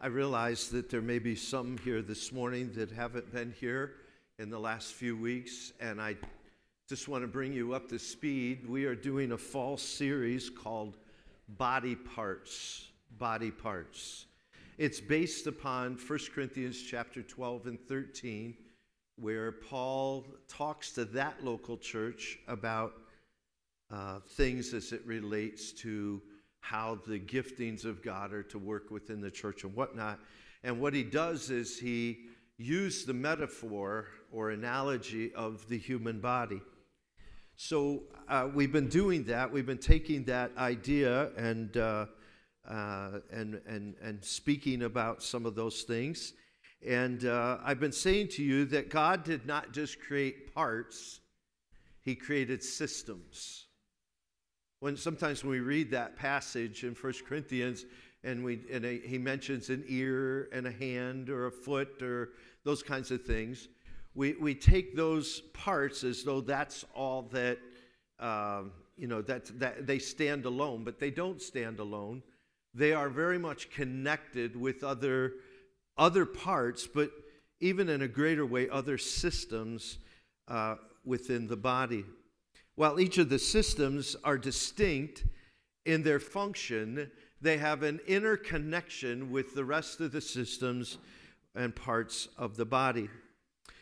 I realize that there may be some here this morning that haven't been here in the last few weeks, and I just want to bring you up to speed. We are doing a fall series called Body Parts. Body Parts. It's based upon 1 Corinthians chapter 12 and 13, where Paul talks to that local church about uh, things as it relates to how the giftings of God are to work within the church and whatnot. And what he does is he uses the metaphor or analogy of the human body. So uh, we've been doing that. We've been taking that idea and, uh, uh, and, and, and speaking about some of those things. And uh, I've been saying to you that God did not just create parts, He created systems when sometimes when we read that passage in 1 Corinthians and, we, and a, he mentions an ear and a hand or a foot or those kinds of things, we, we take those parts as though that's all that, um, you know, that, that they stand alone, but they don't stand alone. They are very much connected with other, other parts, but even in a greater way, other systems uh, within the body. While each of the systems are distinct in their function, they have an interconnection with the rest of the systems and parts of the body.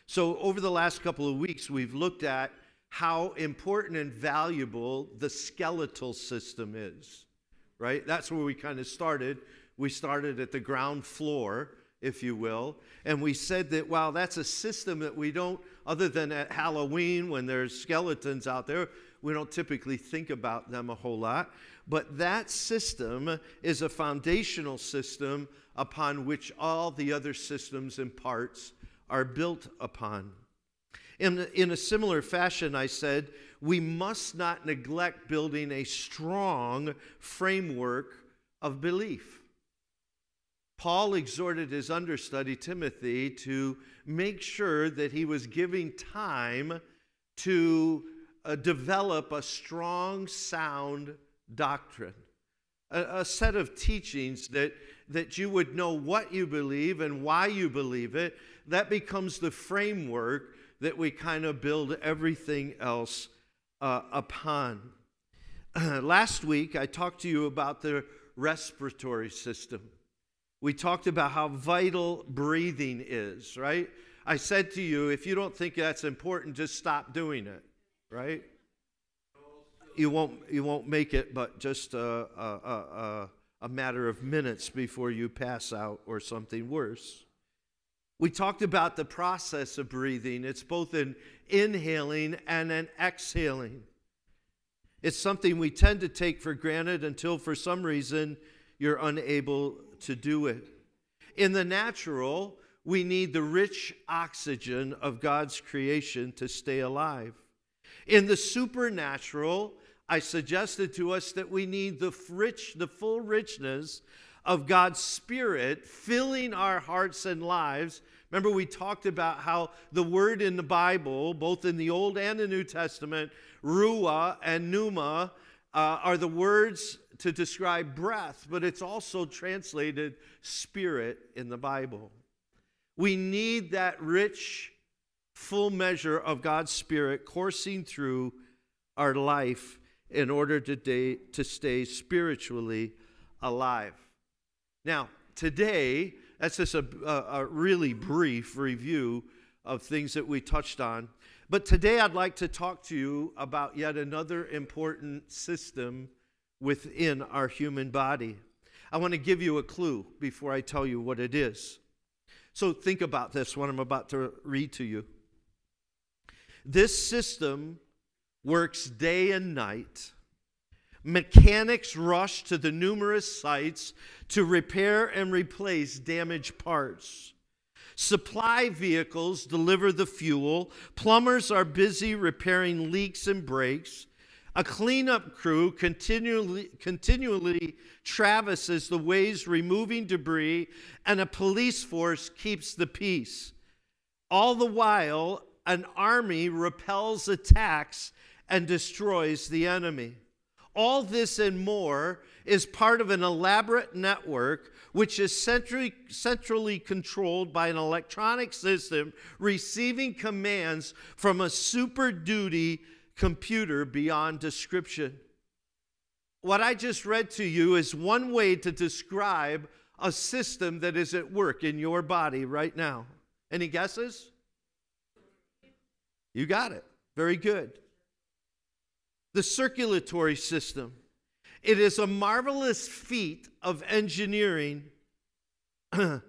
So, over the last couple of weeks, we've looked at how important and valuable the skeletal system is, right? That's where we kind of started. We started at the ground floor if you will. And we said that, wow, that's a system that we don't, other than at Halloween when there's skeletons out there, we don't typically think about them a whole lot. But that system is a foundational system upon which all the other systems and parts are built upon. In, in a similar fashion, I said, we must not neglect building a strong framework of belief. Paul exhorted his understudy, Timothy, to make sure that he was giving time to uh, develop a strong, sound doctrine, a, a set of teachings that, that you would know what you believe and why you believe it. That becomes the framework that we kind of build everything else uh, upon. last week, I talked to you about the respiratory system we talked about how vital breathing is, right? I said to you, if you don't think that's important, just stop doing it, right? You won't, you won't make it, but just a, a, a, a matter of minutes before you pass out or something worse. We talked about the process of breathing. It's both an inhaling and an exhaling. It's something we tend to take for granted until, for some reason, you're unable to do it. In the natural, we need the rich oxygen of God's creation to stay alive. In the supernatural, I suggested to us that we need the rich, the full richness of God's Spirit filling our hearts and lives. Remember, we talked about how the word in the Bible, both in the Old and the New Testament, ruah and pneuma, uh, are the words to describe breath, but it's also translated spirit in the Bible. We need that rich, full measure of God's Spirit coursing through our life in order to, to stay spiritually alive. Now, today, that's just a, a, a really brief review of things that we touched on. But today, I'd like to talk to you about yet another important system within our human body. I want to give you a clue before I tell you what it is. So think about this, what I'm about to read to you. This system works day and night. Mechanics rush to the numerous sites to repair and replace damaged parts. Supply vehicles deliver the fuel. Plumbers are busy repairing leaks and breaks. A cleanup crew continually, continually traverses the ways removing debris, and a police force keeps the peace. All the while, an army repels attacks and destroys the enemy. All this and more is part of an elaborate network which is centrally, centrally controlled by an electronic system receiving commands from a super duty computer beyond description. What I just read to you is one way to describe a system that is at work in your body right now. Any guesses? You got it. Very good. The circulatory system. It is a marvelous feat of engineering the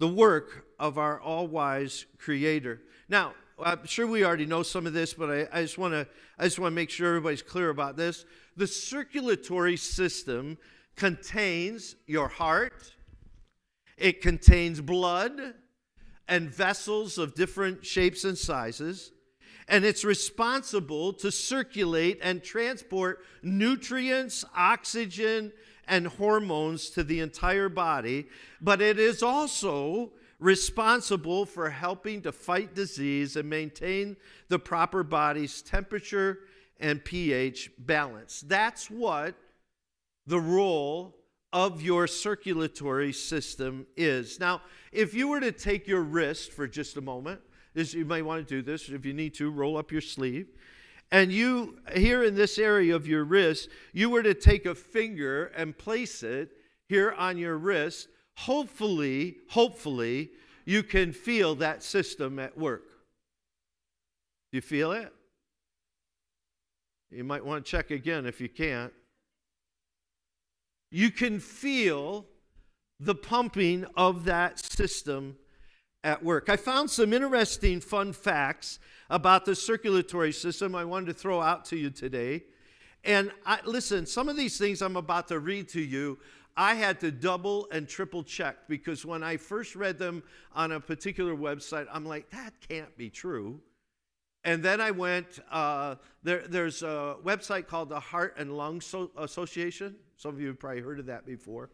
work of our all wise Creator. Now, I'm sure we already know some of this, but I, I just want to I just want to make sure everybody's clear about this. The circulatory system contains your heart, it contains blood and vessels of different shapes and sizes and it's responsible to circulate and transport nutrients, oxygen, and hormones to the entire body, but it is also responsible for helping to fight disease and maintain the proper body's temperature and pH balance. That's what the role of your circulatory system is. Now, if you were to take your wrist for just a moment, this, you may want to do this. If you need to, roll up your sleeve. And you, here in this area of your wrist, you were to take a finger and place it here on your wrist. Hopefully, hopefully, you can feel that system at work. Do you feel it? You might want to check again if you can't. You can feel the pumping of that system at work. I found some interesting fun facts about the circulatory system I wanted to throw out to you today. And I, listen, some of these things I'm about to read to you, I had to double and triple check because when I first read them on a particular website, I'm like, that can't be true. And then I went, uh, there, there's a website called the Heart and Lung so- Association. Some of you have probably heard of that before.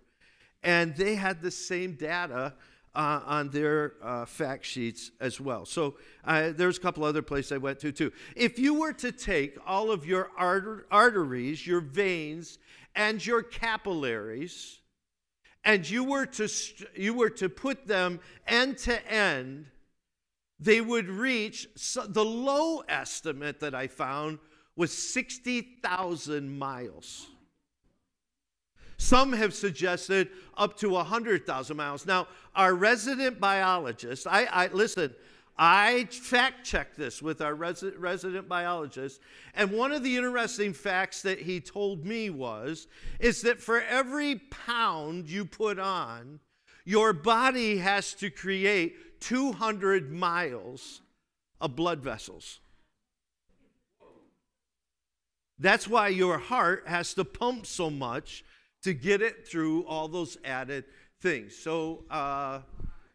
And they had the same data uh, on their uh, fact sheets as well. So uh, there's a couple other places I went to too. If you were to take all of your arteries, your veins, and your capillaries, and you were to you were to put them end to end, they would reach the low estimate that I found was 60,000 miles. Some have suggested up to 100,000 miles. Now, our resident biologist, I, I listen, I fact checked this with our resi- resident biologist, and one of the interesting facts that he told me was is that for every pound you put on, your body has to create 200 miles of blood vessels. That's why your heart has to pump so much to get it through all those added things. So, uh,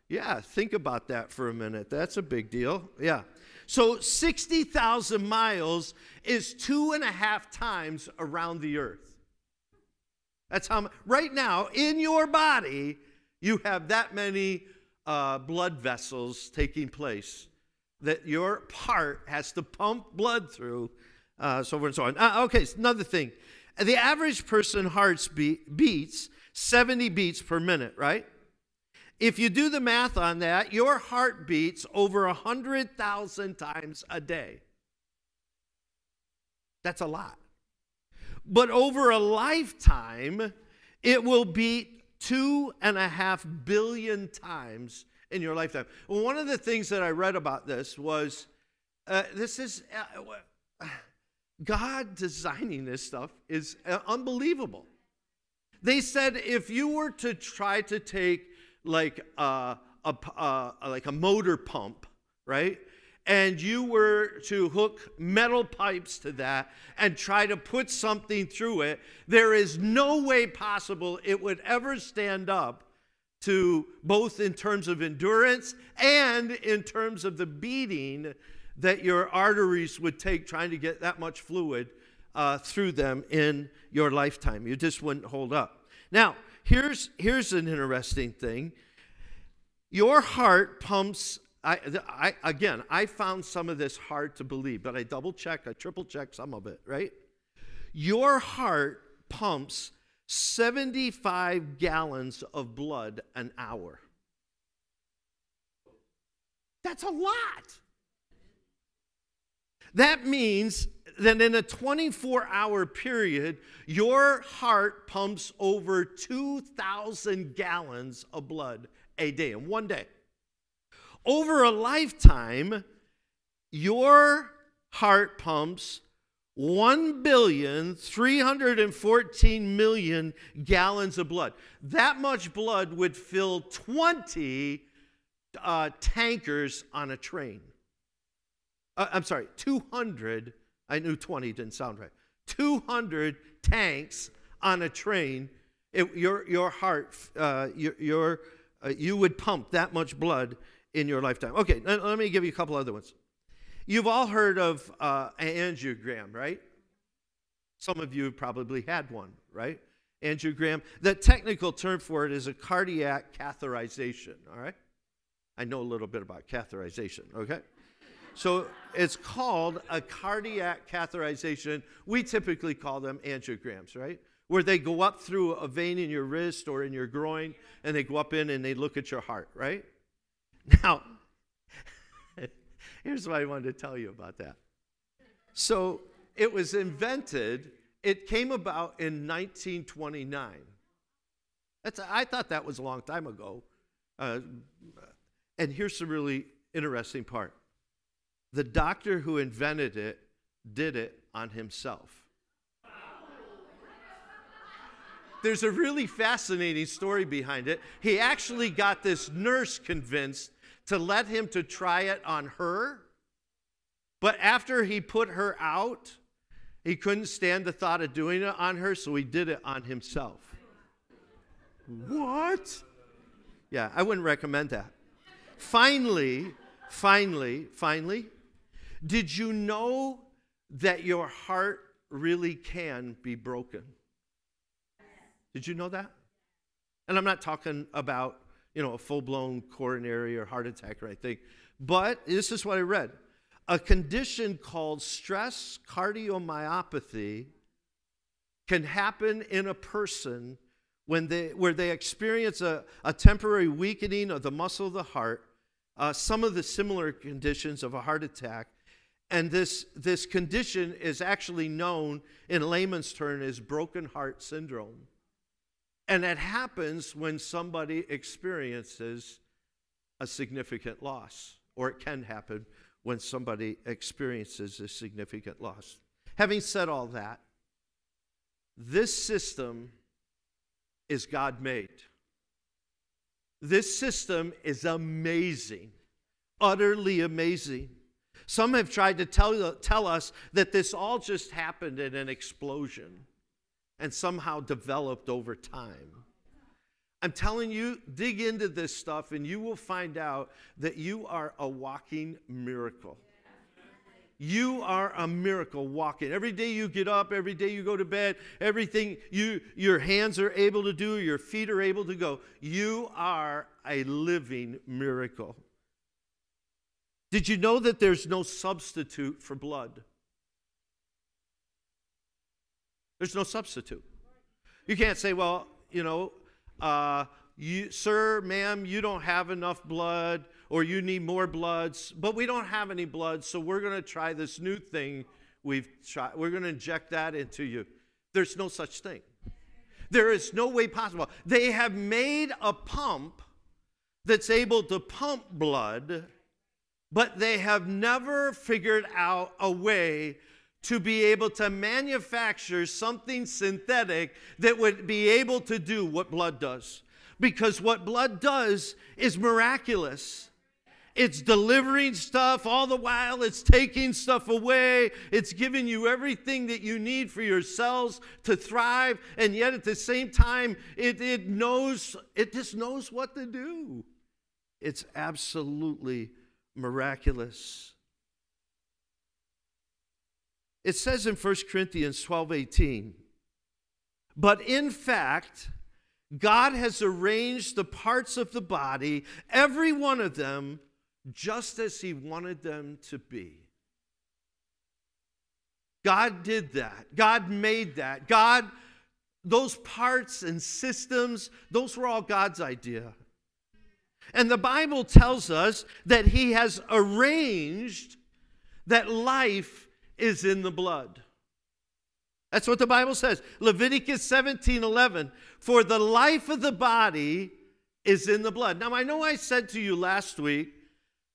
yeah, think about that for a minute. That's a big deal. Yeah. So, 60,000 miles is two and a half times around the earth. That's how, right now, in your body, you have that many uh, blood vessels taking place that your part has to pump blood through, uh, so forth and so on. Uh, okay, another thing. The average person hearts beat, beats 70 beats per minute, right? If you do the math on that, your heart beats over 100,000 times a day. That's a lot. But over a lifetime, it will beat two and a half billion times in your lifetime. one of the things that I read about this was uh, this is. Uh, God designing this stuff is uh, unbelievable. They said if you were to try to take like a, a, a, like a motor pump, right? And you were to hook metal pipes to that and try to put something through it, there is no way possible it would ever stand up to both in terms of endurance and in terms of the beating that your arteries would take trying to get that much fluid uh, through them in your lifetime. You just wouldn't hold up. Now, here's, here's an interesting thing your heart pumps. I, I, again, I found some of this hard to believe, but I double checked, I triple checked some of it, right? Your heart pumps 75 gallons of blood an hour. That's a lot. That means that in a 24 hour period, your heart pumps over 2,000 gallons of blood a day in one day. Over a lifetime, your heart pumps 1 billion 314 million gallons of blood. That much blood would fill 20 uh, tankers on a train. Uh, I'm sorry, 200. I knew 20 didn't sound right. 200 tanks on a train. It, your, your heart, uh, your, your, uh, you would pump that much blood in your lifetime. Okay, let, let me give you a couple other ones. You've all heard of uh, angiogram, right? Some of you probably had one, right? Angiogram. The technical term for it is a cardiac catheterization, all right? I know a little bit about catheterization, okay? So it's called a cardiac catheterization. We typically call them angiograms, right? Where they go up through a vein in your wrist or in your groin and they go up in and they look at your heart, right? Now, here's what I wanted to tell you about that. So it was invented, it came about in 1929. That's, I thought that was a long time ago. Uh, and here's the really interesting part the doctor who invented it did it on himself. There's a really fascinating story behind it. He actually got this nurse convinced to let him to try it on her. But after he put her out, he couldn't stand the thought of doing it on her, so he did it on himself. What? Yeah, I wouldn't recommend that. Finally, finally, finally, did you know that your heart really can be broken? Did you know that? And I'm not talking about, you know, a full-blown coronary or heart attack or anything, but this is what I read. A condition called stress cardiomyopathy can happen in a person when they, where they experience a, a temporary weakening of the muscle of the heart, uh, some of the similar conditions of a heart attack, and this, this condition is actually known in layman's term as broken heart syndrome. And it happens when somebody experiences a significant loss, or it can happen when somebody experiences a significant loss. Having said all that, this system is God made. This system is amazing, utterly amazing. Some have tried to tell, tell us that this all just happened in an explosion and somehow developed over time. I'm telling you, dig into this stuff and you will find out that you are a walking miracle. You are a miracle walking. Every day you get up, every day you go to bed, everything you your hands are able to do, your feet are able to go. You are a living miracle. Did you know that there's no substitute for blood? There's no substitute. You can't say, well, you know, uh, you, sir, ma'am, you don't have enough blood or you need more bloods, but we don't have any blood, so we're going to try this new thing we've tried. We're going to inject that into you. There's no such thing. There is no way possible. They have made a pump that's able to pump blood but they have never figured out a way to be able to manufacture something synthetic that would be able to do what blood does. Because what blood does is miraculous. It's delivering stuff all the while, it's taking stuff away, it's giving you everything that you need for your cells to thrive, and yet at the same time, it, it knows, it just knows what to do. It's absolutely miraculous. It says in 1 Corinthians 12 18, but in fact, God has arranged the parts of the body, every one of them, just as He wanted them to be. God did that. God made that. God those parts and systems, those were all God's idea. And the Bible tells us that He has arranged that life is in the blood. That's what the Bible says. Leviticus 17 11. For the life of the body is in the blood. Now, I know I said to you last week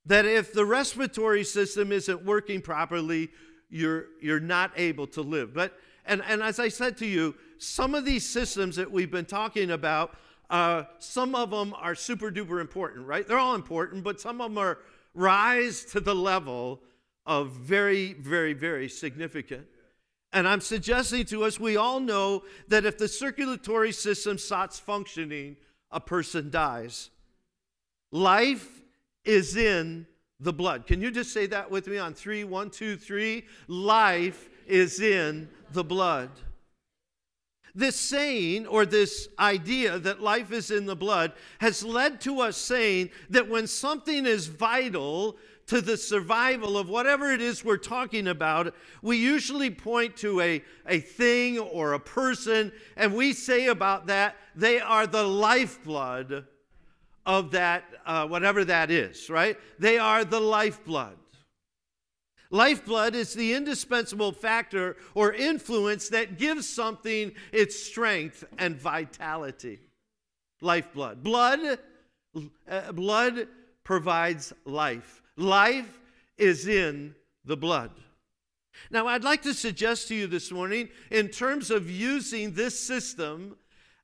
that if the respiratory system isn't working properly, you're, you're not able to live. But, and, and as I said to you, some of these systems that we've been talking about, uh, some of them are super duper important, right? They're all important, but some of them are rise to the level of very, very, very significant. And I'm suggesting to us, we all know that if the circulatory system stops functioning, a person dies. Life is in the blood. Can you just say that with me on three? One, two, three. Life is in the blood. This saying or this idea that life is in the blood has led to us saying that when something is vital to the survival of whatever it is we're talking about, we usually point to a, a thing or a person, and we say about that, they are the lifeblood of that, uh, whatever that is, right? They are the lifeblood. Lifeblood is the indispensable factor or influence that gives something its strength and vitality. Lifeblood. Blood, uh, blood provides life. Life is in the blood. Now, I'd like to suggest to you this morning, in terms of using this system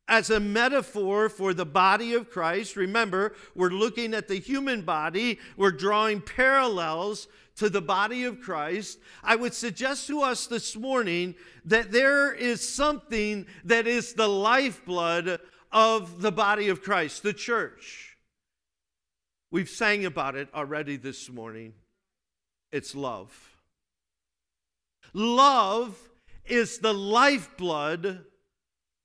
as a metaphor for the body of Christ, remember, we're looking at the human body, we're drawing parallels to the body of Christ, I would suggest to us this morning that there is something that is the lifeblood of the body of Christ, the church. We've sang about it already this morning. It's love. Love is the lifeblood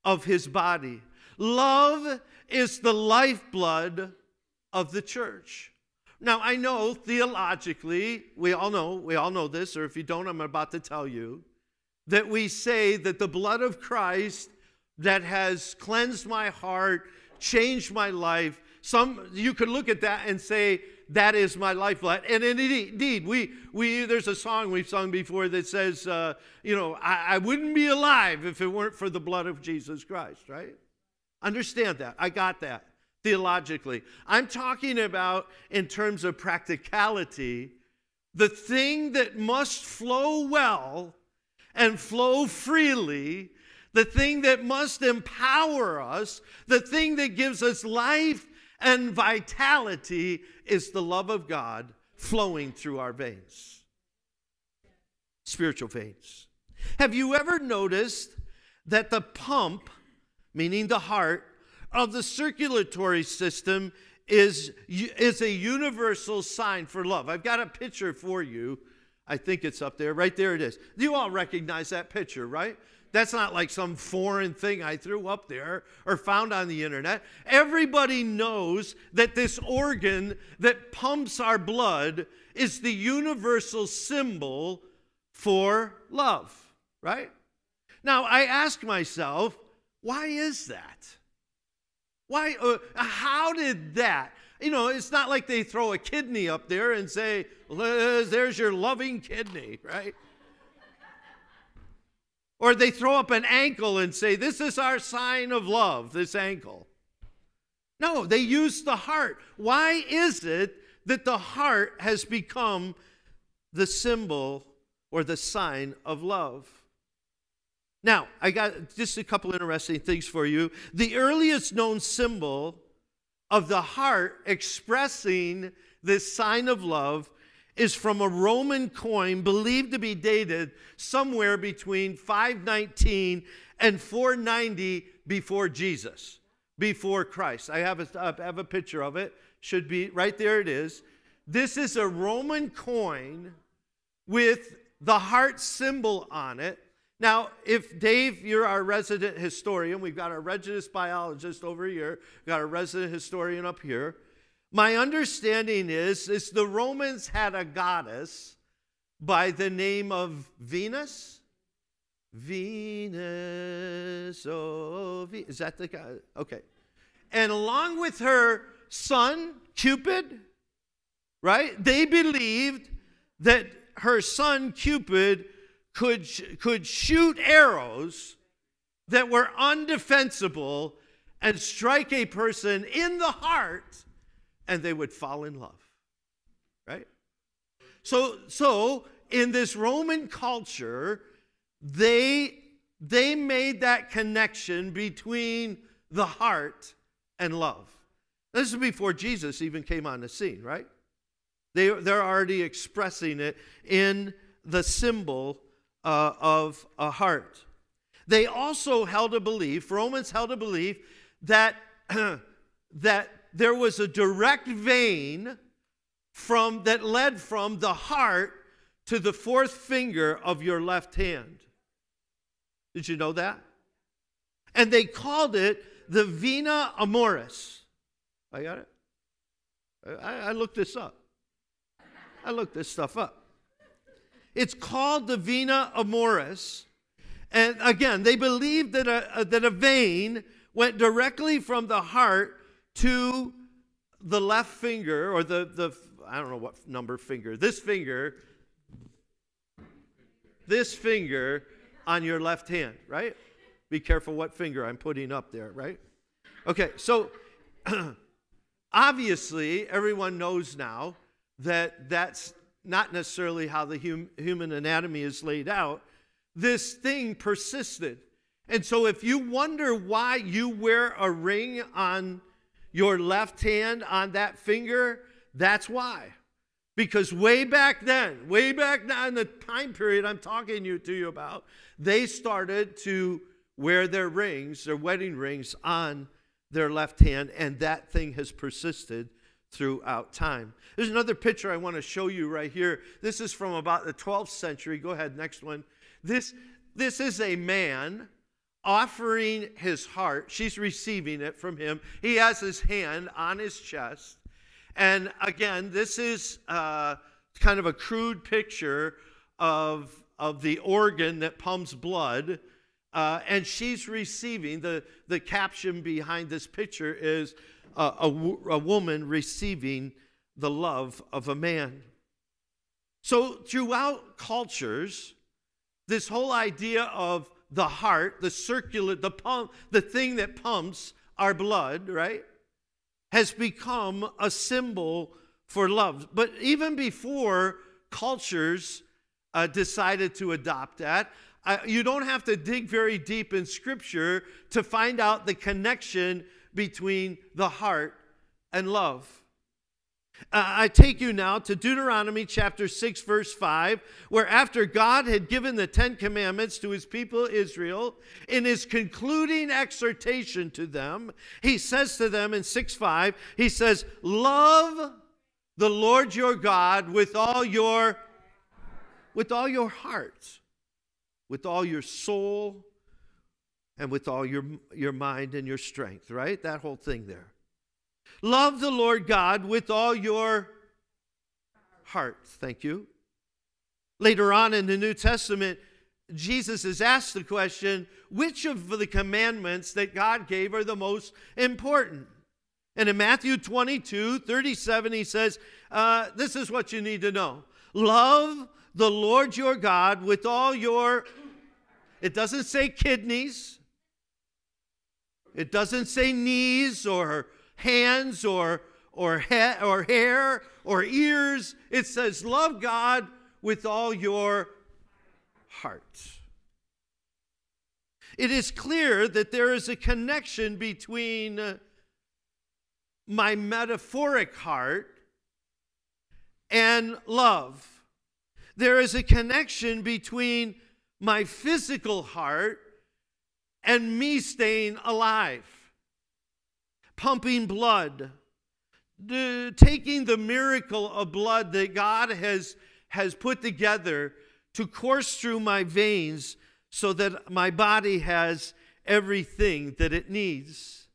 of his body. Love is the lifeblood of the church. Now, I know theologically, we all know, we all know this, or if you don't, I'm about to tell you, that we say that the blood of Christ that has cleansed my heart, changed my life, some you could look at that and say, that is my lifeblood. And indeed, we, we, there's a song we've sung before that says, uh, you know, I, I wouldn't be alive if it weren't for the blood of Jesus Christ, right? Understand that. I got that theologically. I'm talking about, in terms of practicality, the thing that must flow well and flow freely, the thing that must empower us, the thing that gives us life and vitality is the love of God flowing through our veins, spiritual veins. Have you ever noticed that the pump, meaning the heart, of the circulatory system is, is a universal sign for love. I've got a picture for you. I think it's up there. Right there it is. You all recognize that picture, right? That's not like some foreign thing I threw up there or found on the internet. Everybody knows that this organ that pumps our blood is the universal symbol for love, right? Now, I ask myself, why is that? Why, uh, how did that? You know, it's not like they throw a kidney up there and say, there's your loving kidney, right? Or they throw up an ankle and say, This is our sign of love, this ankle. No, they use the heart. Why is it that the heart has become the symbol or the sign of love? Now, I got just a couple interesting things for you. The earliest known symbol of the heart expressing this sign of love is from a Roman coin believed to be dated somewhere between 519 and 490 before Jesus, before Christ. I have a, I have a picture of it. Should be right there, it is. This is a Roman coin with the heart symbol on it now, if Dave, you're our resident historian, we've got our resident biologist over here, we've got our resident historian up here. My understanding is, is the Romans had a goddess by the name of Venus. Venus, oh, Ve- is that the guy? Okay. And along with her son, Cupid, right? They believed that her son, Cupid, could, could shoot arrows that were undefensible and strike a person in the heart and they would fall in love. Right? So, so in this Roman culture, they, they made that connection between the heart and love. This is before Jesus even came on the scene, right? They, they're already expressing it in the symbol uh, of a heart. They also held a belief, Romans held a belief, that, that there was a direct vein from, that led from the heart to the fourth finger of your left hand. Did you know that? And they called it the vena amoris. I got it? I, I looked this up. I looked this stuff up. It's called the vena amoris. And again, they believed that a, that a vein went directly from the heart to the left finger, or the, the I don't know what number finger, this finger, this finger on your left hand, right? Be careful what finger I'm putting up there, right? Okay, so obviously everyone knows now that that's not necessarily how the hum, human anatomy is laid out. This thing persisted. And so if you wonder why you wear a ring on your left hand on that finger, that's why. Because way back then, way back now in the time period I'm talking to you about, they started to wear their rings, their wedding rings, on their left hand, and that thing has persisted throughout time. There's another picture I want to show you right here. This is from about the 12th century. Go ahead, next one. This, this is a man offering his heart. She's receiving it from him. He has his hand on his chest. And again, this is uh, kind of a crude picture of, of the organ that pumps blood. Uh, and she's receiving, the, the caption behind this picture is a, a, a woman receiving the love of a man. So, throughout cultures, this whole idea of the heart, the circular, the pump, the thing that pumps our blood, right, has become a symbol for love. But even before cultures uh, decided to adopt that, uh, you don't have to dig very deep in Scripture to find out the connection between the heart and love. Uh, I take you now to Deuteronomy chapter 6, verse 5, where after God had given the Ten Commandments to his people Israel, in his concluding exhortation to them, he says to them in 6 5, he says, Love the Lord your God with all your with all your heart, with all your soul, and with all your, your mind and your strength, right? That whole thing there. Love the Lord God with all your heart. Thank you. Later on in the New Testament, Jesus is asked the question which of the commandments that God gave are the most important? And in Matthew 22 37, he says, uh, This is what you need to know love the Lord your God with all your, it doesn't say kidneys, it doesn't say knees or hands or, or, he- or hair or ears. It says, Love God with all your heart. It is clear that there is a connection between my metaphoric heart and love. There is a connection between my physical heart and me staying alive, pumping blood, taking the miracle of blood that God has, has put together to course through my veins so that my body has everything that it needs.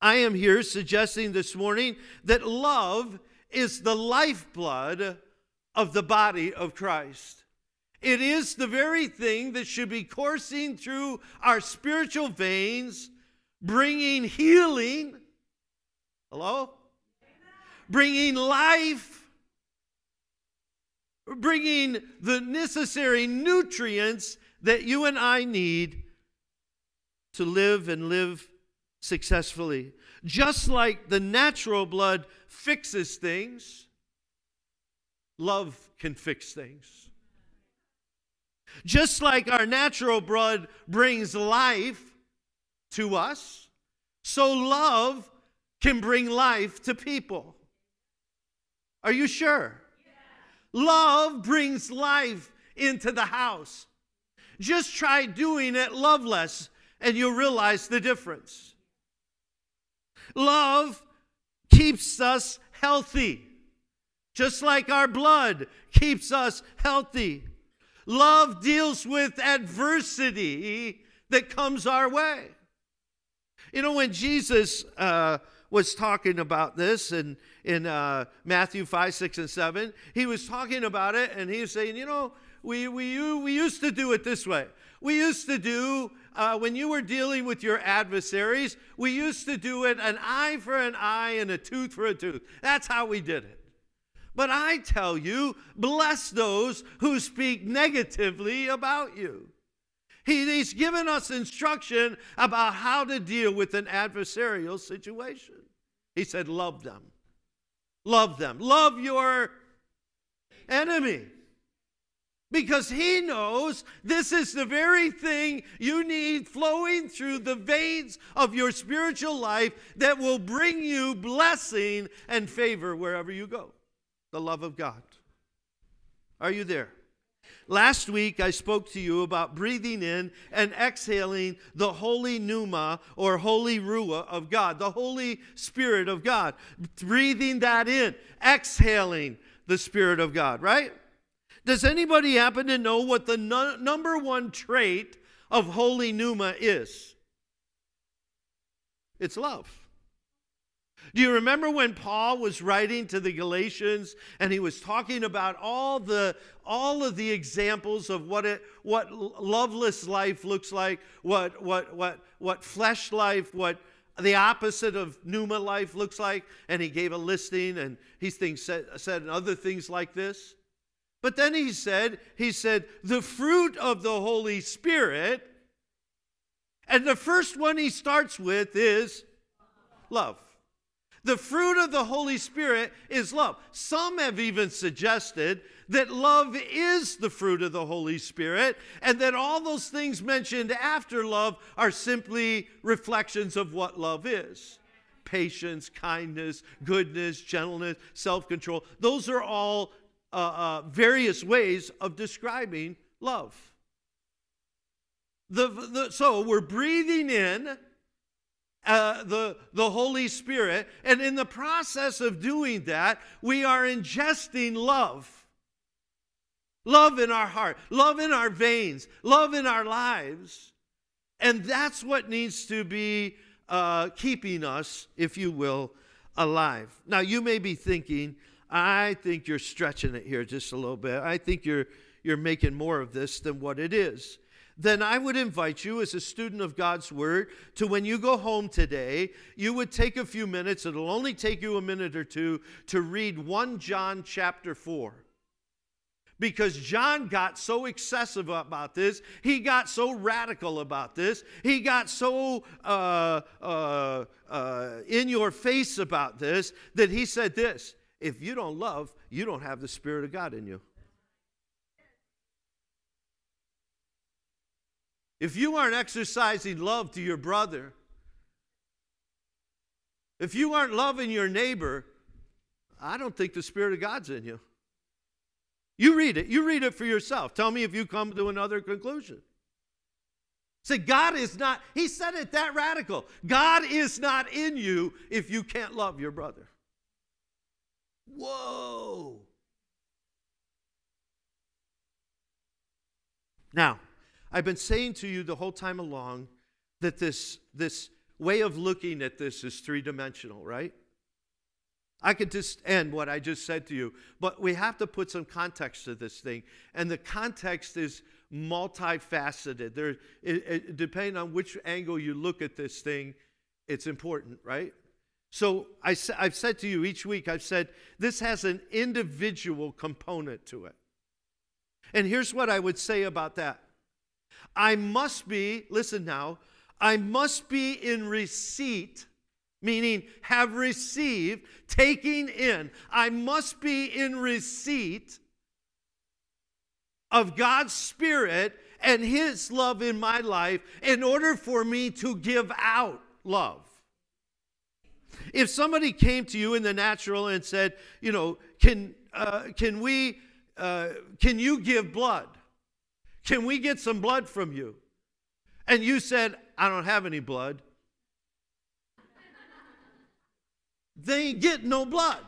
I am here suggesting this morning that love is the lifeblood of the body of Christ. It is the very thing that should be coursing through our spiritual veins, bringing healing. Hello? Bringing life, bringing the necessary nutrients that you and I need to live and live successfully. Just like the natural blood fixes things, love can fix things. Just like our natural blood brings life to us, so love can bring life to people. Are you sure? Yeah. Love brings life into the house. Just try doing it loveless and you'll realize the difference. Love keeps us healthy, just like our blood keeps us healthy. Love deals with adversity that comes our way. You know, when Jesus uh, was talking about this in, in uh, Matthew 5, 6, and 7, he was talking about it and he was saying, you know, we, we, we used to do it this way. We used to do, uh, when you were dealing with your adversaries, we used to do it an eye for an eye and a tooth for a tooth. That's how we did it. But I tell you, bless those who speak negatively about you. He, he's given us instruction about how to deal with an adversarial situation. He said, Love them. Love them. Love your enemy because he knows this is the very thing you need flowing through the veins of your spiritual life that will bring you blessing and favor wherever you go. The love of God. Are you there? Last week, I spoke to you about breathing in and exhaling the holy pneuma or holy ruah of God, the Holy Spirit of God. Breathing that in, exhaling the Spirit of God, right? Does anybody happen to know what the no- number one trait of holy pneuma is? It's love. Do you remember when Paul was writing to the Galatians and he was talking about all the all of the examples of what it what loveless life looks like, what what what what flesh life, what the opposite of pneuma life looks like, and he gave a listing and he things said, said other things like this. But then he said, he said, the fruit of the Holy Spirit, and the first one he starts with is love. The fruit of the Holy Spirit is love. Some have even suggested that love is the fruit of the Holy Spirit, and that all those things mentioned after love are simply reflections of what love is patience, kindness, goodness, gentleness, self control. Those are all uh, uh, various ways of describing love. The, the, so we're breathing in uh, the, the Holy Spirit, and in the process of doing that, we are ingesting love. Love in our heart, love in our veins, love in our lives. And that's what needs to be uh, keeping us, if you will, alive. Now, you may be thinking, I think you're stretching it here just a little bit. I think you're, you're making more of this than what it is. Then I would invite you, as a student of God's Word, to when you go home today, you would take a few minutes, it'll only take you a minute or two, to read 1 John chapter 4 because John got so excessive about this. He got so radical about this. He got so uh, uh, uh, in your face about this that he said this if you don't love, you don't have the Spirit of God in you. If you aren't exercising love to your brother, if you aren't loving your neighbor, I don't think the Spirit of God's in you. You read it. You read it for yourself. Tell me if you come to another conclusion. Say, God is not, he said it that radical. God is not in you if you can't love your brother. Whoa. Now, I've been saying to you the whole time along that this, this way of looking at this is three dimensional, right? I could just end what I just said to you, but we have to put some context to this thing. And the context is multifaceted. There, it, it, depending on which angle you look at this thing, it's important, right? So I, I've said to you each week, I've said this has an individual component to it. And here's what I would say about that I must be, listen now, I must be in receipt, meaning have received, taking in. I must be in receipt of God's Spirit and His love in my life in order for me to give out love. If somebody came to you in the natural and said, you know, can, uh, can we, uh, can you give blood? Can we get some blood from you? And you said, I don't have any blood. they get no blood.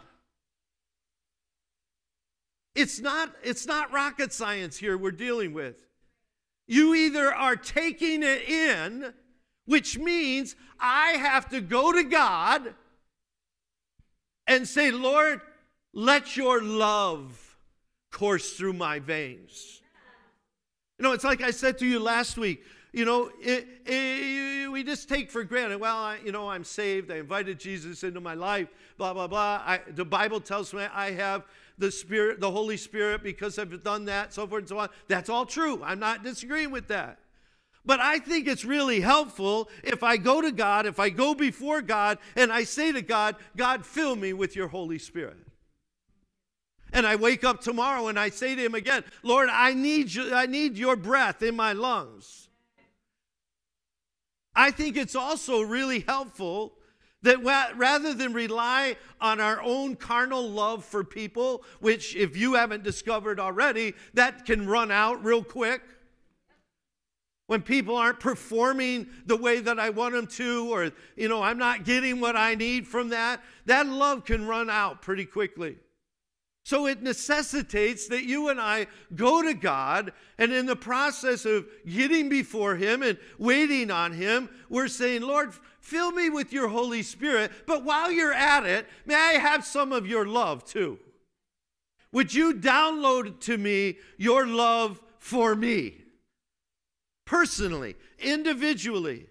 It's not, it's not rocket science here we're dealing with. You either are taking it in, which means I have to go to God and say, Lord, let your love course through my veins. You know, it's like I said to you last week. You know, it, it, we just take for granted. Well, I, you know, I'm saved. I invited Jesus into my life. Blah blah blah. I, the Bible tells me I have the Spirit, the Holy Spirit, because I've done that, so forth and so on. That's all true. I'm not disagreeing with that. But I think it's really helpful if I go to God, if I go before God, and I say to God, God, fill me with your Holy Spirit. And I wake up tomorrow and I say to him again, Lord, I need you, I need your breath in my lungs. I think it's also really helpful that rather than rely on our own carnal love for people, which, if you haven't discovered already, that can run out real quick. When people aren't performing the way that I want them to, or, you know, I'm not getting what I need from that, that love can run out pretty quickly. So it necessitates that you and I go to God, and in the process of getting before Him and waiting on Him, we're saying, Lord, fill me with your Holy Spirit. But while you're at it, may I have some of your love too? Would you download to me your love for me? Personally, individually.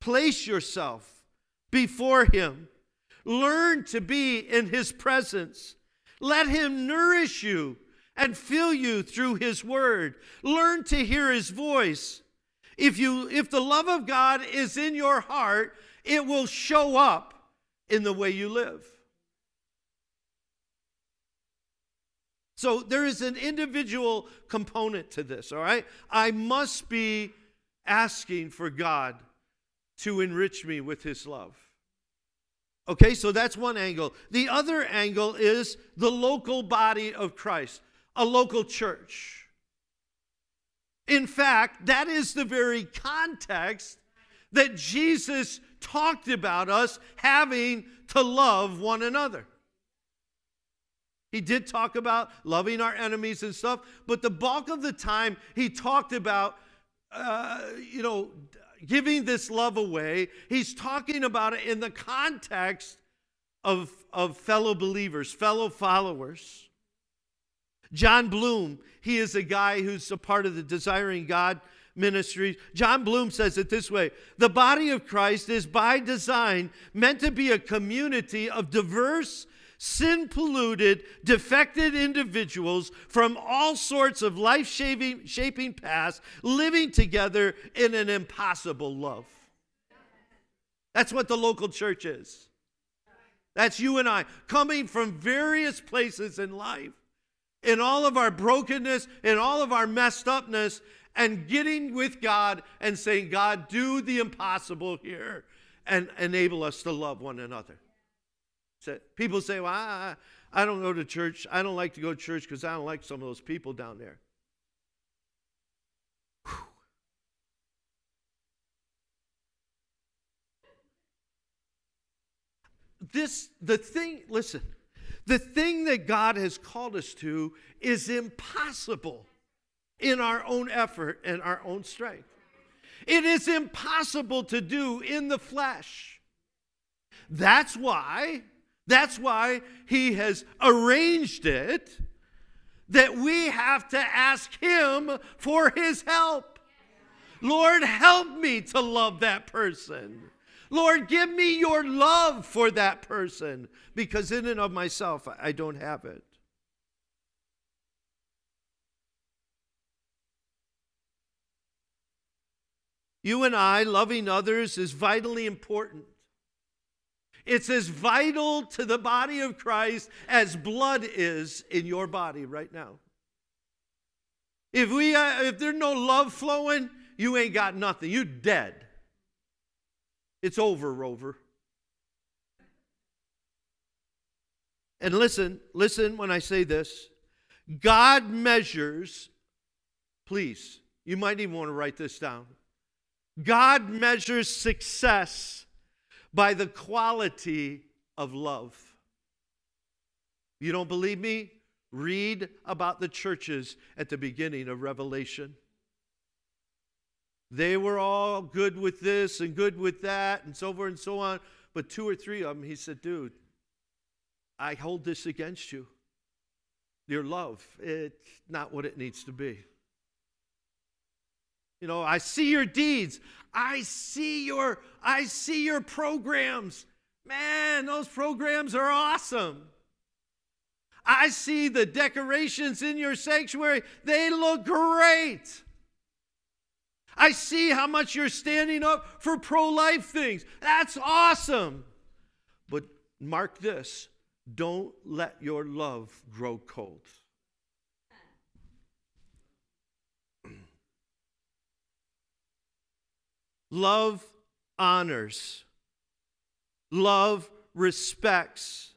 Place yourself before Him Learn to be in His presence. Let Him nourish you and fill you through His Word. Learn to hear His voice. If, you, if the love of God is in your heart, it will show up in the way you live. So there is an individual component to this, all right? I must be asking for God to enrich me with His love. Okay, so that's one angle. The other angle is the local body of Christ, a local church. In fact, that is the very context that Jesus talked about us having to love one another. He did talk about loving our enemies and stuff, but the bulk of the time he talked about, uh, you know, giving this love away, he's talking about it in the context of, of fellow believers, fellow followers. Jon Bloom, he is a guy who's a part of the Desiring God ministry. Jon Bloom says it this way The body of Christ is by design meant to be a community of diverse sin polluted, defected individuals from all sorts of life shaping paths living together in an impossible love. That's what the local church is. That's you and I coming from various places in life, in all of our brokenness, in all of our messed upness, and getting with God and saying, God, do the impossible here and enable us to love one another. People say, well, I, I don't go to church. I don't like to go to church because I don't like some of those people down there. Whew. This, the thing, listen, the thing that God has called us to is impossible in our own effort and our own strength. It is impossible to do in the flesh. That's why, that's why He has arranged it that we have to ask Him for His help. Lord, help me to love that person. Lord, give me your love for that person because in and of myself, I don't have it. You and I loving others is vitally important. It's as vital to the body of Christ as blood is in your body right now. If we uh, if there's no love flowing, you ain't got nothing. You're dead. It's over, Rover. And listen, listen when I say this. God measures, please, you might even want to write this down. God measures success by the quality of love. You don't believe me? Read about the churches at the beginning of Revelation. They were all good with this and good with that and so forth and so on. But two or three of them, he said, dude, I hold this against you. Your love, it's not what it needs to be. You know, I see your deeds. I see your I see your programs. Man, those programs are awesome. I see the decorations in your sanctuary. They look great. I see how much you're standing up for pro life things. That's awesome. But mark this don't let your love grow cold. Love honors. Love respects.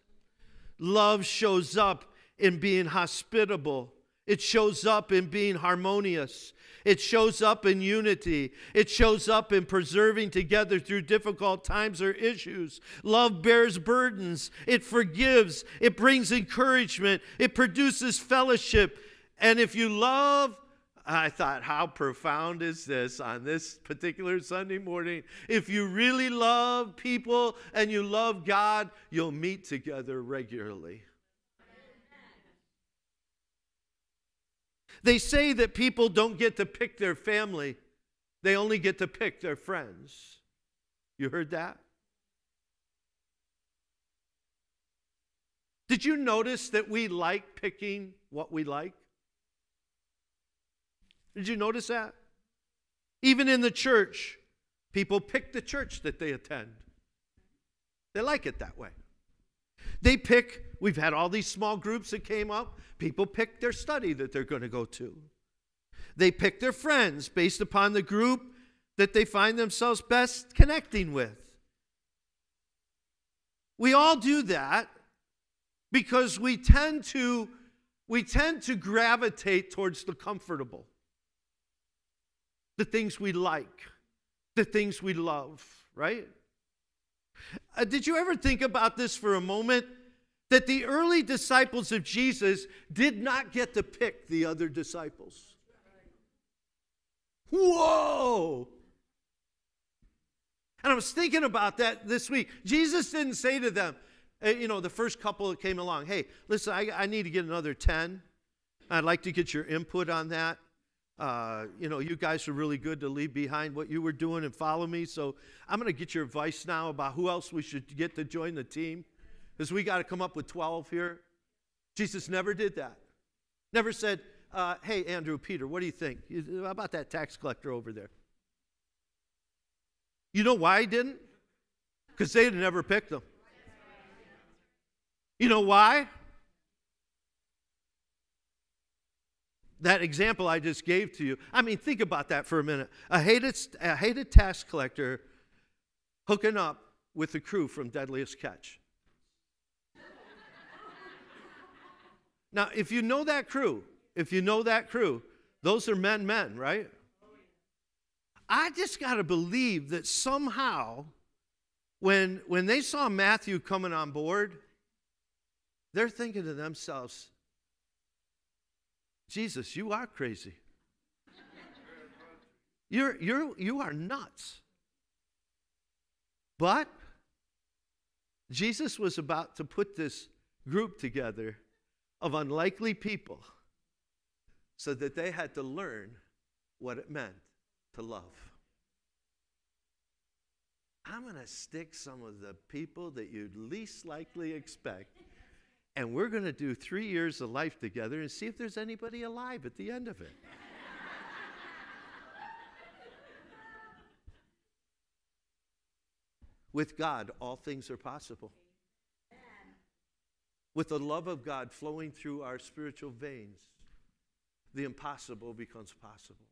Love shows up in being hospitable. It shows up in being harmonious. It shows up in unity. It shows up in preserving together through difficult times or issues. Love bears burdens. It forgives. It brings encouragement. It produces fellowship. And if you love, I thought, how profound is this on this particular Sunday morning? If you really love people and you love God, you'll meet together regularly. They say that people don't get to pick their family, they only get to pick their friends. You heard that? Did you notice that we like picking what we like? Did you notice that? Even in the church, people pick the church that they attend. They like it that way. They pick, we've had all these small groups that came up. People pick their study that they're going to go to. They pick their friends based upon the group that they find themselves best connecting with. We all do that because we tend to we tend to gravitate towards the comfortable. The things we like, the things we love, right? Uh, did you ever think about this for a moment? That the early disciples of Jesus did not get to pick the other disciples. Whoa! And I was thinking about that this week. Jesus didn't say to them, you know, the first couple that came along, hey, listen, I, I need to get another 10. I'd like to get your input on that. Uh, you know, you guys are really good to leave behind what you were doing and follow me. So I'm going to get your advice now about who else we should get to join the team because we got to come up with 12 here. Jesus never did that. Never said, uh, hey, Andrew, Peter, what do you think? How about that tax collector over there? You know why he didn't? Because they had never picked them. You know why? That example I just gave to you, I mean, think about that for a minute. A hated, a hated tax collector hooking up with the crew from Deadliest Catch. now, if you know that crew, if you know that crew, those are men, men, right? I just got to believe that somehow, when, when they saw Matthew coming on board, they're thinking to themselves, Jesus, you are crazy. You're, you're, you are nuts. But Jesus was about to put this group together of unlikely people so that they had to learn what it meant to love. I'm going to stick some of the people that you'd least likely expect, and we're going to do three years of life together and see if there's anybody alive at the end of it. With God, all things are possible. With the love of God flowing through our spiritual veins, the impossible becomes possible.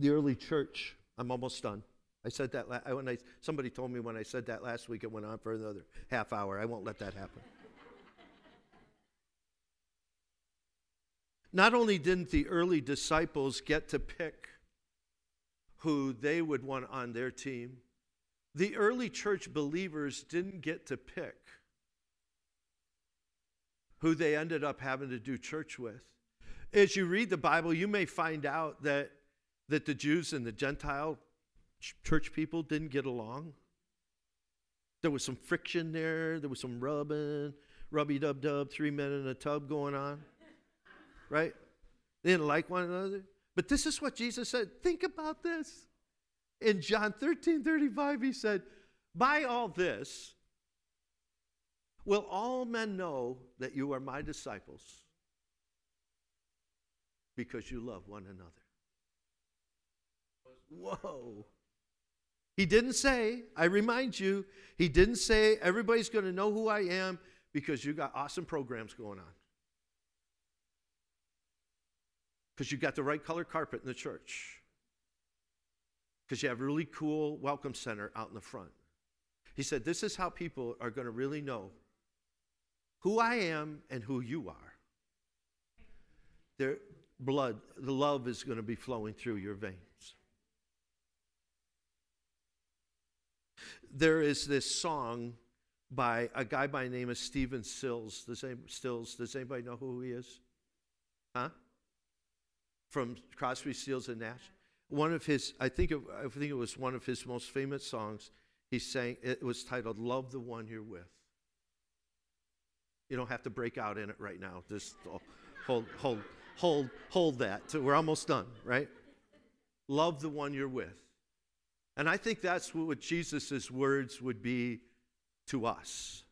The early church, I'm almost done. I said that la- when I, somebody told me when I said that last week, it went on for another half hour. I won't let that happen. Not only didn't the early disciples get to pick who they would want on their team, the early church believers didn't get to pick who they ended up having to do church with. As you read the Bible, you may find out that, that the Jews and the Gentile church people didn't get along. There was some friction there, there was some rubbing, rubby dub dub, three men in a tub going on right? They didn't like one another. But this is what Jesus said. Think about this. In John 13 35, he said, By all this, will all men know that you are my disciples because you love one another. Whoa. He didn't say, I remind you, he didn't say everybody's going to know who I am because you got awesome programs going on. because you got the right color carpet in the church, because you have a really cool welcome center out in the front. He said, This is how people are going to really know who I am and who you are. Their blood, the love is going to be flowing through your veins. There is this song by a guy by name of Stephen Stills. Does anybody, Stills. Does anybody know who he is? Huh? from Crosby, Stills, and Nash. One of his, I think, it, I think it was one of his most famous songs. He sang, it was titled "Love the One You're With." You don't have to break out in it right now. Just hold, hold, hold, hold that. We're almost done, right? Love the one you're with. And I think that's what Jesus' words would be to us.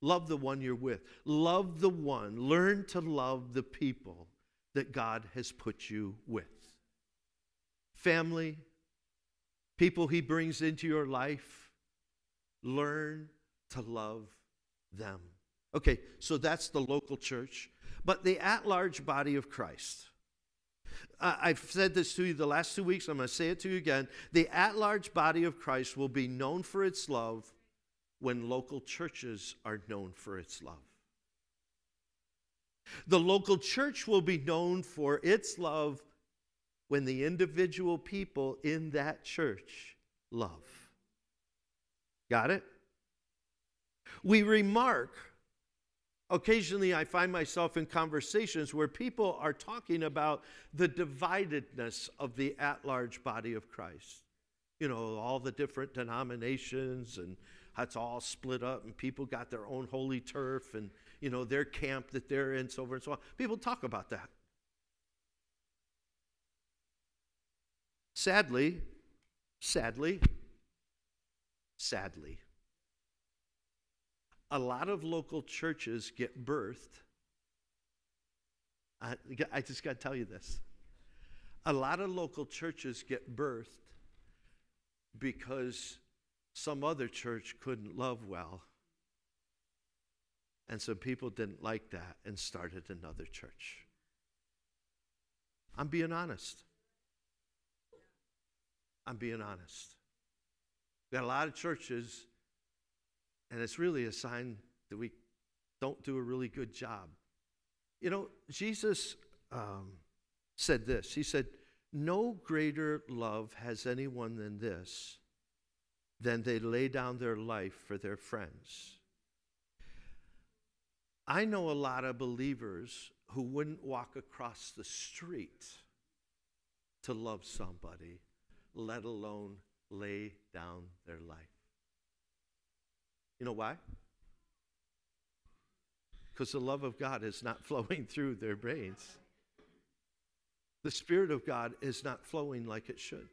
Love the one you're with. Love the one. Learn to love the people that God has put you with. Family, people He brings into your life, learn to love them. Okay, so that's the local church, but the at large body of Christ. I've said this to you the last two weeks, I'm going to say it to you again. The at large body of Christ will be known for its love when local churches are known for its love. The local church will be known for its love when the individual people in that church love. Got it? We remark, occasionally I find myself in conversations where people are talking about the dividedness of the at large body of Christ. You know, all the different denominations and it's all split up and people got their own holy turf and you know, their camp that they're in, so forth and so on. People talk about that. Sadly, sadly, sadly, a lot of local churches get birthed. I, I just got to tell you this. A lot of local churches get birthed because some other church couldn't love well and some people didn't like that and started another church. I'm being honest. I'm being honest. We got a lot of churches, and it's really a sign that we don't do a really good job. You know, Jesus um, said this He said, No greater love has anyone than this, than they lay down their life for their friends. I know a lot of believers who wouldn't walk across the street to love somebody, let alone lay down their life. You know why? Because the love of God is not flowing through their brains. The Spirit of God is not flowing like it should.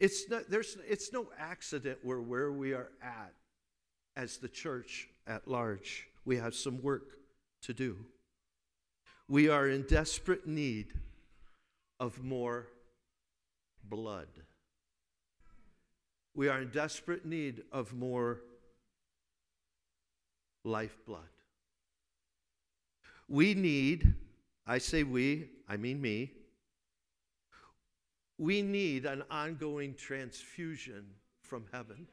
It's, not, there's, it's no accident we're where we are at as the church at large. We have some work to do. We are in desperate need of more blood. We are in desperate need of more lifeblood. We need, I say we, I mean me, we need an ongoing transfusion from heaven.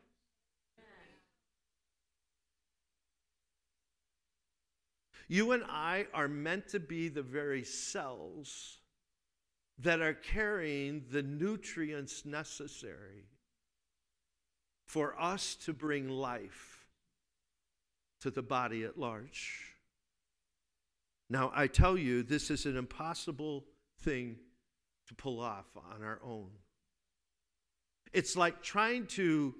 You and I are meant to be the very cells that are carrying the nutrients necessary for us to bring life to the body at large. Now, I tell you, this is an impossible thing to pull off on our own. It's like trying to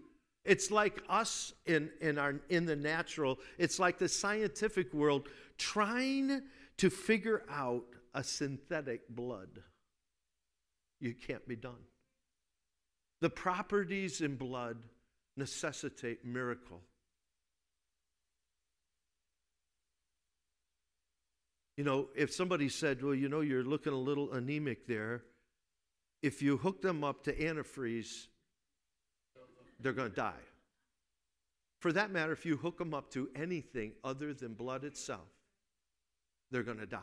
it's like us in, in, our, in the natural, it's like the scientific world trying to figure out a synthetic blood. You can't be done. The properties in blood necessitate miracle. You know, if somebody said, Well, you know, you're looking a little anemic there, if you hook them up to antifreeze, they're going to die. For that matter, if you hook them up to anything other than blood itself, they're going to die.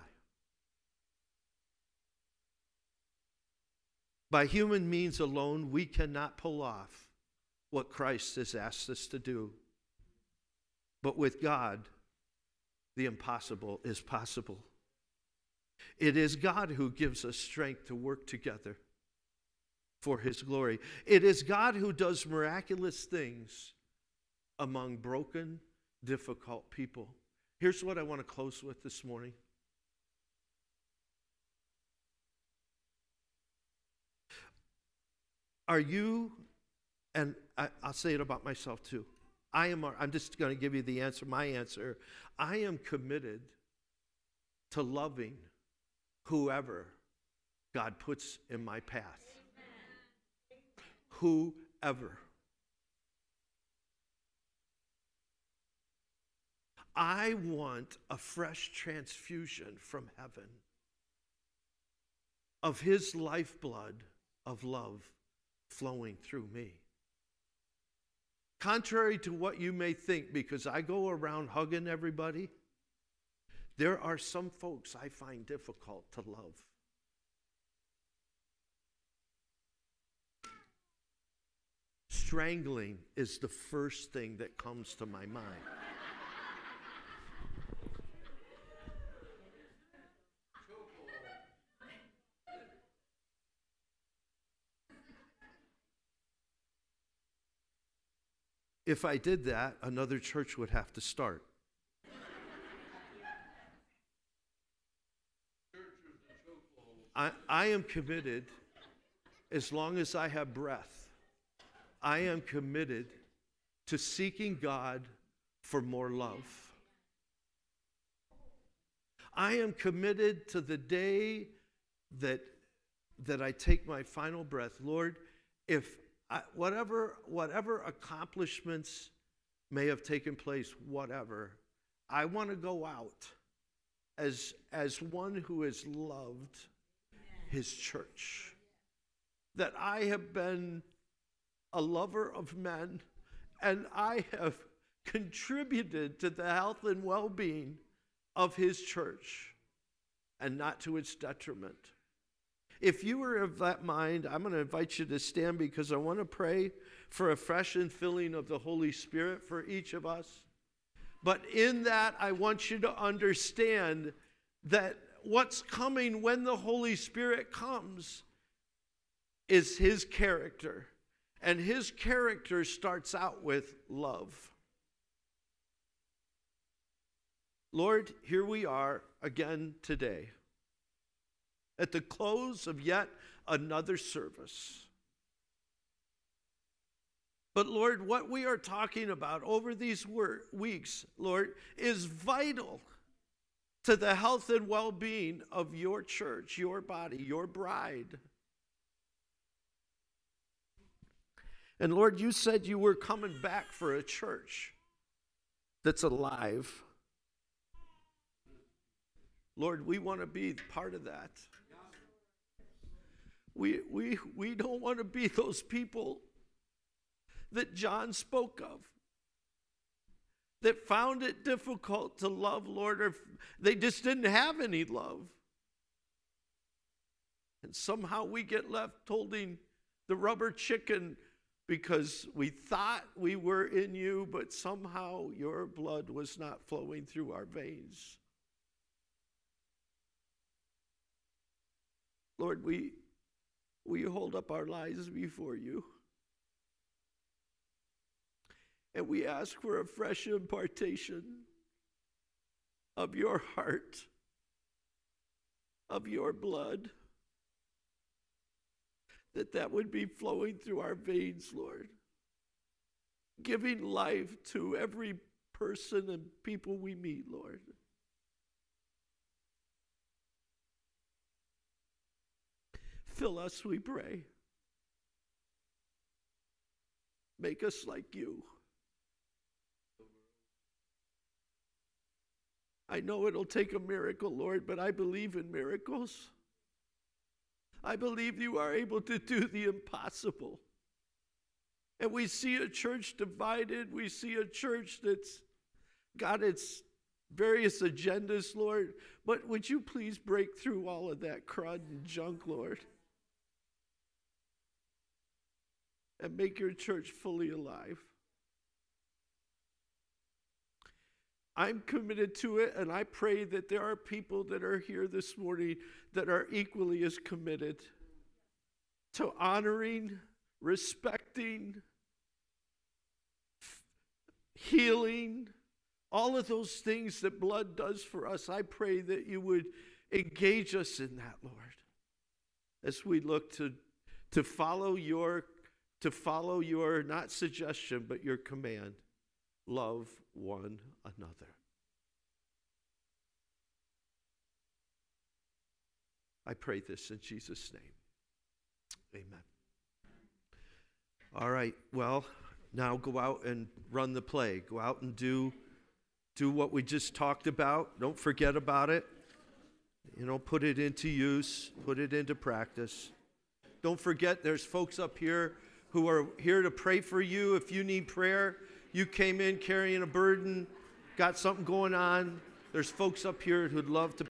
By human means alone, we cannot pull off what Christ has asked us to do. But with God, the impossible is possible. It is God who gives us strength to work together for his glory. It is God who does miraculous things among broken, difficult people. Here's what I want to close with this morning. Are you, and I, will say it about myself too. I am, I'm just going to give you the answer, my answer. I am committed to loving whoever God puts in my path. Whoever. I want a fresh transfusion from heaven of his lifeblood of love flowing through me. Contrary to what you may think, because I go around hugging everybody, there are some folks I find difficult to love. Strangling is the first thing that comes to my mind. If I did that, another church would have to start. I, I am committed, as long as I have breath, I am committed to seeking God for more love. I am committed to the day that, that I take my final breath. Lord, if I, whatever, whatever accomplishments may have taken place, whatever, I want to go out as, as one who has loved his church. That I have been a lover of men and I have contributed to the health and well being of his church and not to its detriment. If you are of that mind, I'm going to invite you to stand because I want to pray for a fresh infilling of the Holy Spirit for each of us. But in that, I want you to understand that what's coming when the Holy Spirit comes is His character. And His character starts out with love. Lord, here we are again today. At the close of yet another service. But Lord, what we are talking about over these weeks, Lord, is vital to the health and well being of your church, your body, your bride. And Lord, you said you were coming back for a church that's alive. Lord, we want to be part of that. We, we, we don't want to be those people that John spoke of that found it difficult to love, Lord, or they just didn't have any love. And somehow we get left holding the rubber chicken because we thought we were in you, but somehow your blood was not flowing through our veins. Lord, we, we hold up our lives before you. And we ask for a fresh impartation of your heart, of your blood, that that would be flowing through our veins, Lord, giving life to every person and people we meet, Lord. Fill us, we pray. Make us like you. I know it'll take a miracle, Lord, but I believe in miracles. I believe you are able to do the impossible. And we see a church divided. We see a church that's got its various agendas, Lord. But would you please break through all of that crud and junk, Lord? And make your church fully alive. I'm committed to it, and I pray that there are people that are here this morning that are equally as committed to honoring, respecting, healing, all of those things that blood does for us. I pray that you would engage us in that, Lord, as we look to, to follow your to follow your not suggestion but your command love one another. I pray this in Jesus' name. Amen. All right, well, now go out and run the play. Go out and do, do what we just talked about. Don't forget about it. You know, put it into use, put it into practice. Don't forget, there's folks up here who are here to pray for you. If you need prayer, you came in carrying a burden, got something going on. There's folks up here who'd love to